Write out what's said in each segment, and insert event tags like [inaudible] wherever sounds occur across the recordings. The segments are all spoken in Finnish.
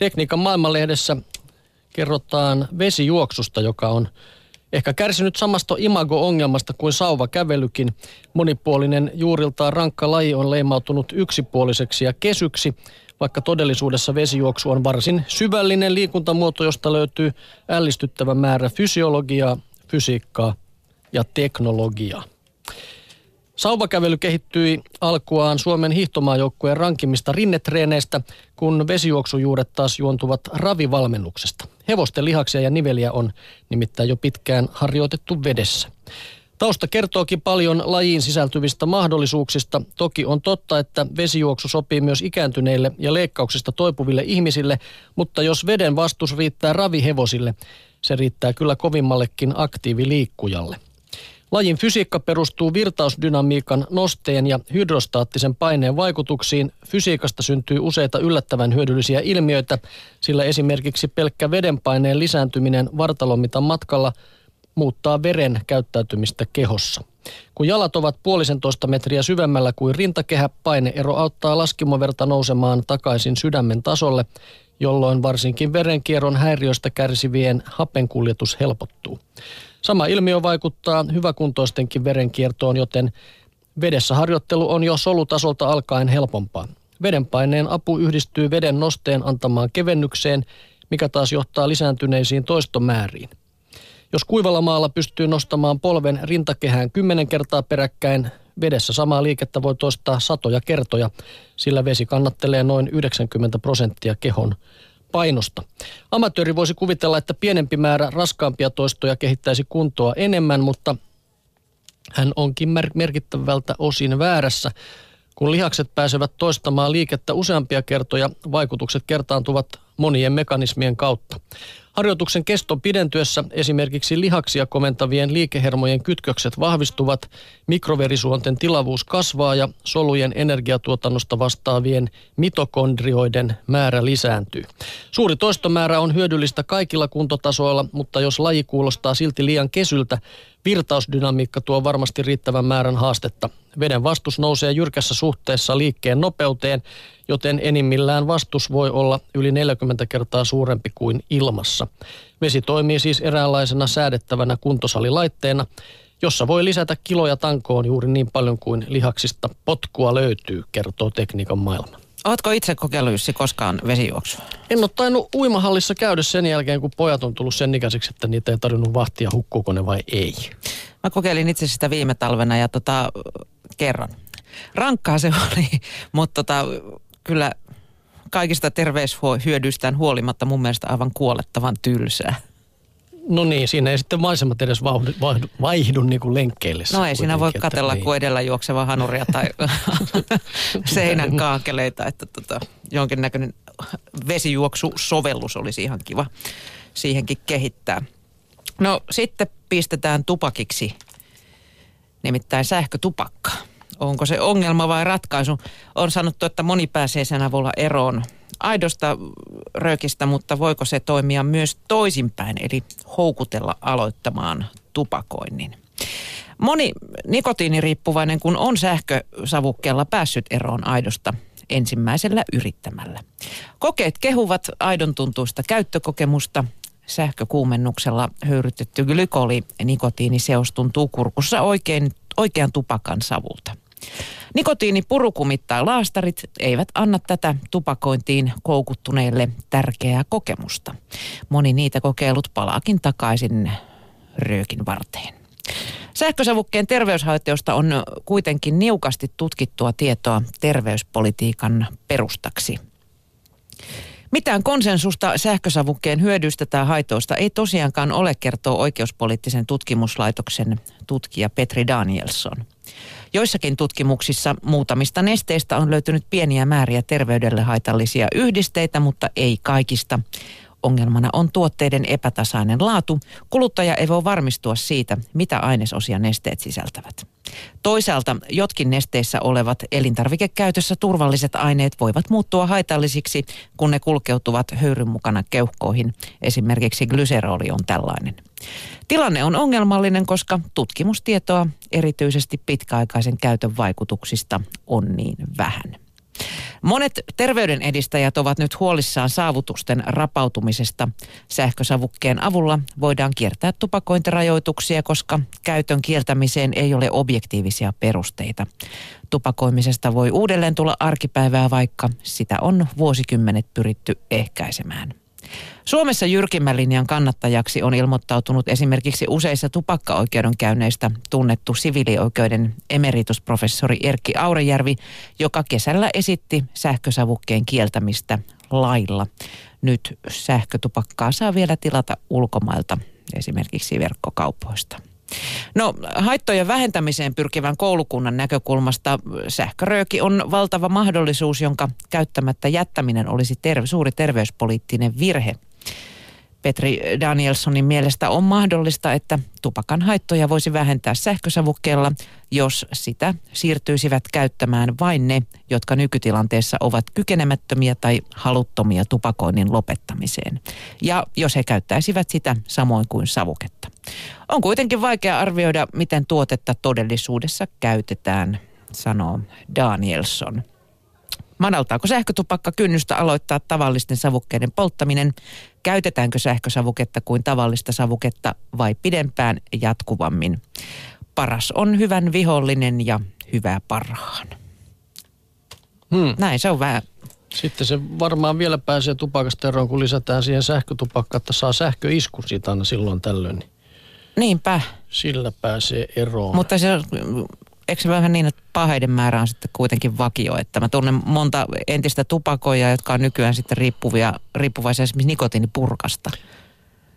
Tekniikan maailmanlehdessä kerrotaan vesijuoksusta, joka on ehkä kärsinyt samasta imago-ongelmasta kuin sauvakävelykin. Monipuolinen juuriltaan rankka laji on leimautunut yksipuoliseksi ja kesyksi, vaikka todellisuudessa vesijuoksu on varsin syvällinen liikuntamuoto, josta löytyy ällistyttävä määrä fysiologiaa, fysiikkaa ja teknologiaa. Sauvakävely kehittyi alkuaan Suomen hiihtomaajoukkueen rankimista rinnetreeneistä, kun vesijuoksujuuret taas juontuvat ravivalmennuksesta. Hevosten lihaksia ja niveliä on nimittäin jo pitkään harjoitettu vedessä. Tausta kertookin paljon lajiin sisältyvistä mahdollisuuksista. Toki on totta, että vesijuoksu sopii myös ikääntyneille ja leikkauksista toipuville ihmisille, mutta jos veden vastus riittää ravihevosille, se riittää kyllä kovimmallekin aktiiviliikkujalle. Lajin fysiikka perustuu virtausdynamiikan, nosteen ja hydrostaattisen paineen vaikutuksiin. Fysiikasta syntyy useita yllättävän hyödyllisiä ilmiöitä, sillä esimerkiksi pelkkä vedenpaineen lisääntyminen vartalomitan matkalla muuttaa veren käyttäytymistä kehossa. Kun jalat ovat puolisentoista metriä syvemmällä kuin rintakehä, paineero auttaa laskimoverta nousemaan takaisin sydämen tasolle, jolloin varsinkin verenkierron häiriöistä kärsivien hapenkuljetus helpottuu. Sama ilmiö vaikuttaa hyväkuntoistenkin verenkiertoon, joten vedessä harjoittelu on jo solutasolta alkaen helpompaa. Vedenpaineen apu yhdistyy veden nosteen antamaan kevennykseen, mikä taas johtaa lisääntyneisiin toistomääriin. Jos kuivalla maalla pystyy nostamaan polven rintakehään kymmenen kertaa peräkkäin, vedessä samaa liikettä voi toistaa satoja kertoja, sillä vesi kannattelee noin 90 prosenttia kehon painosta. Amatööri voisi kuvitella, että pienempi määrä raskaampia toistoja kehittäisi kuntoa enemmän, mutta hän onkin merkittävältä osin väärässä. Kun lihakset pääsevät toistamaan liikettä useampia kertoja, vaikutukset kertaantuvat monien mekanismien kautta. Harjoituksen keston pidentyessä esimerkiksi lihaksia komentavien liikehermojen kytkökset vahvistuvat, mikroverisuonten tilavuus kasvaa ja solujen energiatuotannosta vastaavien mitokondrioiden määrä lisääntyy. Suuri toistomäärä on hyödyllistä kaikilla kuntotasoilla, mutta jos laji kuulostaa silti liian kesyltä, virtausdynamiikka tuo varmasti riittävän määrän haastetta. Veden vastus nousee jyrkässä suhteessa liikkeen nopeuteen, joten enimmillään vastus voi olla yli 40 kertaa suurempi kuin ilmassa. Vesi toimii siis eräänlaisena säädettävänä kuntosalilaitteena, jossa voi lisätä kiloja tankoon juuri niin paljon kuin lihaksista potkua löytyy, kertoo tekniikan maailma. Oletko itse kokeillut Jussi koskaan vesijuoksua? En ole tainnut uimahallissa käydä sen jälkeen, kun pojat on tullut sen ikäiseksi, että niitä ei tarvinnut vahtia, hukkuuko ne vai ei. Mä kokeilin itse sitä viime talvena ja tota, kerran. Rankkaa se [laughs] oli, mutta tota, kyllä kaikista terveyshyödyistään huolimatta mun mielestä aivan kuolettavan tylsää. No niin, siinä ei sitten maisemat edes vaihdu, vaihdu, vaihdu niin kuin lenkkeille. No ei siinä voi katella niin. kuin edellä juokseva hanuria tai [laughs] seinän kaakeleita, että tota, jonkinnäköinen vesijuoksusovellus olisi ihan kiva siihenkin kehittää. No sitten pistetään tupakiksi, nimittäin sähkötupakka. Onko se ongelma vai ratkaisu? On sanottu, että moni pääsee sen avulla eroon aidosta röökistä, mutta voiko se toimia myös toisinpäin, eli houkutella aloittamaan tupakoinnin? Moni nikotiiniriippuvainen, kun on sähkösavukkeella päässyt eroon aidosta ensimmäisellä yrittämällä. Kokeet kehuvat aidon tuntuista käyttökokemusta. Sähkökuumennuksella höyrytetty glykoli nikotiiniseos tuntuu kurkussa oikein, oikean tupakan savulta. Nikotiinipurukumit tai laastarit eivät anna tätä tupakointiin koukuttuneille tärkeää kokemusta. Moni niitä kokeilut palaakin takaisin röökin varteen. Sähkösavukkeen terveyshaitteosta on kuitenkin niukasti tutkittua tietoa terveyspolitiikan perustaksi. Mitään konsensusta sähkösavukkeen hyödystä tai haitoista ei tosiaankaan ole, kertoo oikeuspoliittisen tutkimuslaitoksen tutkija Petri Danielson. Joissakin tutkimuksissa muutamista nesteistä on löytynyt pieniä määriä terveydelle haitallisia yhdisteitä, mutta ei kaikista. Ongelmana on tuotteiden epätasainen laatu. Kuluttaja ei voi varmistua siitä, mitä ainesosia nesteet sisältävät. Toisaalta jotkin nesteissä olevat elintarvikekäytössä turvalliset aineet voivat muuttua haitallisiksi, kun ne kulkeutuvat höyryn mukana keuhkoihin. Esimerkiksi glyseroli on tällainen. Tilanne on ongelmallinen, koska tutkimustietoa erityisesti pitkäaikaisen käytön vaikutuksista on niin vähän. Monet terveyden edistäjät ovat nyt huolissaan saavutusten rapautumisesta. Sähkösavukkeen avulla voidaan kiertää tupakointirajoituksia, koska käytön kieltämiseen ei ole objektiivisia perusteita. Tupakoimisesta voi uudelleen tulla arkipäivää, vaikka sitä on vuosikymmenet pyritty ehkäisemään. Suomessa jyrkimmän linjan kannattajaksi on ilmoittautunut esimerkiksi useissa tupakkaoikeudenkäynneistä tunnettu siviilioikeuden emeritusprofessori Erkki Aurejärvi, joka kesällä esitti sähkösavukkeen kieltämistä lailla. Nyt sähkötupakkaa saa vielä tilata ulkomailta, esimerkiksi verkkokaupoista. No haittojen vähentämiseen pyrkivän koulukunnan näkökulmasta sähkörööki on valtava mahdollisuus, jonka käyttämättä jättäminen olisi terve, suuri terveyspoliittinen virhe. Petri Danielsonin mielestä on mahdollista, että tupakan haittoja voisi vähentää sähkösavukkeella, jos sitä siirtyisivät käyttämään vain ne, jotka nykytilanteessa ovat kykenemättömiä tai haluttomia tupakoinnin lopettamiseen. Ja jos he käyttäisivät sitä samoin kuin savuketta. On kuitenkin vaikea arvioida, miten tuotetta todellisuudessa käytetään, sanoo Danielson. Madaltaako sähkötupakka kynnystä aloittaa tavallisten savukkeiden polttaminen? Käytetäänkö sähkösavuketta kuin tavallista savuketta vai pidempään jatkuvammin? Paras on hyvän vihollinen ja hyvä parhaan. Hmm. Näin se on vähän. Sitten se varmaan vielä pääsee tupakasta eroon, kun lisätään siihen sähkötupakka, että saa sähköiskun siitä aina silloin tällöin. Niinpä. Sillä pääsee eroon. Mutta se eikö se vähän niin, että paheiden määrä on sitten kuitenkin vakio, että mä tunnen monta entistä tupakoja, jotka on nykyään sitten riippuvia, riippuvaisia esimerkiksi nikotiinipurkasta.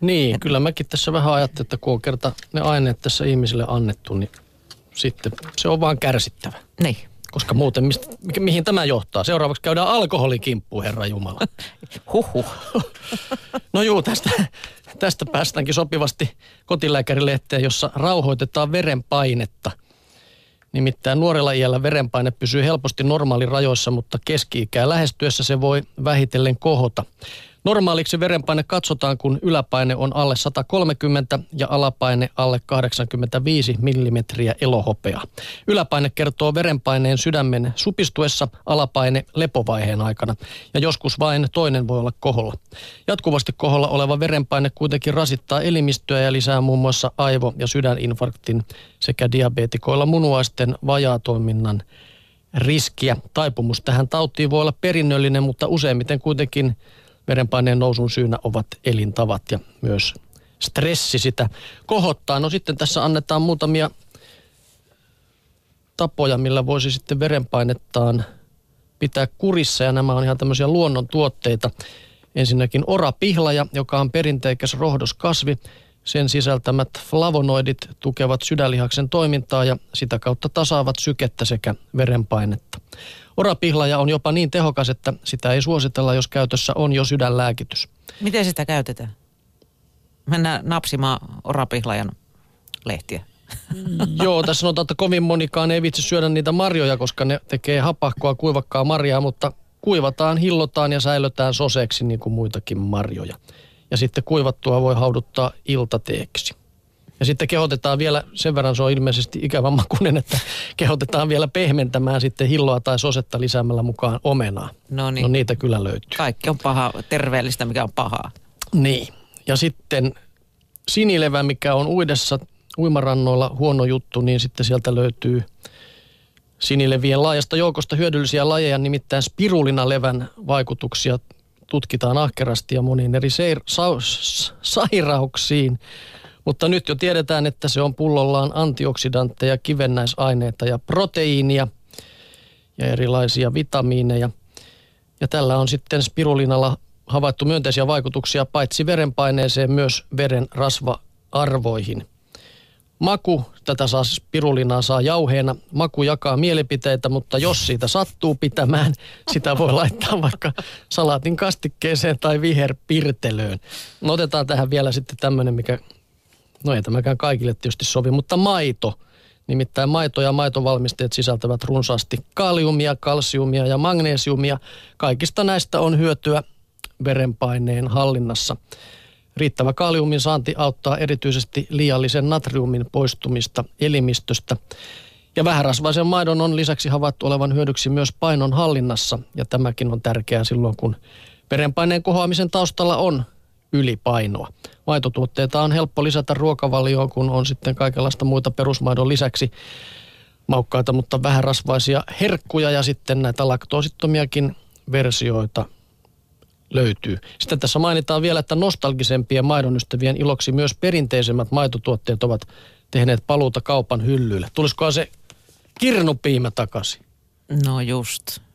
Niin, Et... kyllä mäkin tässä vähän ajattelin, että kun on kerta ne aineet tässä ihmisille annettu, niin sitten se on vaan kärsittävä. Niin. Koska muuten, mistä, mihin tämä johtaa? Seuraavaksi käydään alkoholikimppuun, Herra Jumala. [laughs] Huhhuh. no juu, tästä, tästä päästäänkin sopivasti kotilääkärilehteen, jossa rauhoitetaan verenpainetta – Nimittäin nuorella iällä verenpaine pysyy helposti normaalirajoissa, mutta keski-ikää lähestyessä se voi vähitellen kohota. Normaaliksi verenpaine katsotaan, kun yläpaine on alle 130 ja alapaine alle 85 mm elohopea. Yläpaine kertoo verenpaineen sydämen supistuessa, alapaine lepovaiheen aikana ja joskus vain toinen voi olla koholla. Jatkuvasti koholla oleva verenpaine kuitenkin rasittaa elimistöä ja lisää muun muassa aivo- ja sydäninfarktin sekä diabetikoilla munuaisten vajaatoiminnan riskiä. Taipumus tähän tautiin voi olla perinnöllinen, mutta useimmiten kuitenkin verenpaineen nousun syynä ovat elintavat ja myös stressi sitä kohottaa. No sitten tässä annetaan muutamia tapoja, millä voisi sitten verenpainettaan pitää kurissa ja nämä on ihan tämmöisiä luonnontuotteita. Ensinnäkin orapihlaja, joka on perinteikäs rohdoskasvi. Sen sisältämät flavonoidit tukevat sydänlihaksen toimintaa ja sitä kautta tasaavat sykettä sekä verenpainetta. Orapihlaja on jopa niin tehokas, että sitä ei suositella, jos käytössä on jo sydänlääkitys. Miten sitä käytetään? Mennään napsimaan orapihlajan lehtiä. [laughs] Joo, tässä sanotaan, että kovin monikaan ei vitsi syödä niitä marjoja, koska ne tekee hapahkoa kuivakkaa marjaa, mutta kuivataan, hillotaan ja säilötään soseksi niin kuin muitakin marjoja. Ja sitten kuivattua voi hauduttaa iltateeksi. Ja sitten kehotetaan vielä, sen verran se on ilmeisesti ikävän että kehotetaan vielä pehmentämään sitten hilloa tai sosetta lisäämällä mukaan omenaa. No niin. No niitä kyllä löytyy. Kaikki on paha, terveellistä, mikä on pahaa. Niin. Ja sitten sinilevä, mikä on uidessa uimarannoilla huono juttu, niin sitten sieltä löytyy sinilevien laajasta joukosta hyödyllisiä lajeja, nimittäin spirulinalevän vaikutuksia tutkitaan ahkerasti ja moniin eri seir- sa- sairauksiin. Mutta nyt jo tiedetään, että se on pullollaan antioksidantteja, kivennäisaineita ja proteiinia ja erilaisia vitamiineja. Ja tällä on sitten spirulinalla havaittu myönteisiä vaikutuksia paitsi verenpaineeseen myös veren rasva-arvoihin. Maku, tätä saa spirulinaa saa jauheena. Maku jakaa mielipiteitä, mutta jos siitä sattuu pitämään, sitä voi laittaa vaikka salaatin kastikkeeseen tai viherpirtelöön. No otetaan tähän vielä sitten tämmöinen, mikä No ei tämäkään kaikille tietysti sovi, mutta maito. Nimittäin maito ja maitovalmisteet sisältävät runsaasti kaliumia, kalsiumia ja magnesiumia. Kaikista näistä on hyötyä verenpaineen hallinnassa. Riittävä kaliumin saanti auttaa erityisesti liiallisen natriumin poistumista elimistöstä. Ja vähärasvaisen maidon on lisäksi havaittu olevan hyödyksi myös painon hallinnassa, ja tämäkin on tärkeää silloin, kun verenpaineen kohoamisen taustalla on ylipainoa. Maitotuotteita on helppo lisätä ruokavalioon, kun on sitten kaikenlaista muita perusmaidon lisäksi maukkaita, mutta vähän rasvaisia herkkuja ja sitten näitä laktoosittomiakin versioita löytyy. Sitten tässä mainitaan vielä, että nostalgisempien maidonystävien iloksi myös perinteisemmät maitotuotteet ovat tehneet paluuta kaupan hyllyille. Tulisikohan se kirnupiimä takaisin? No just.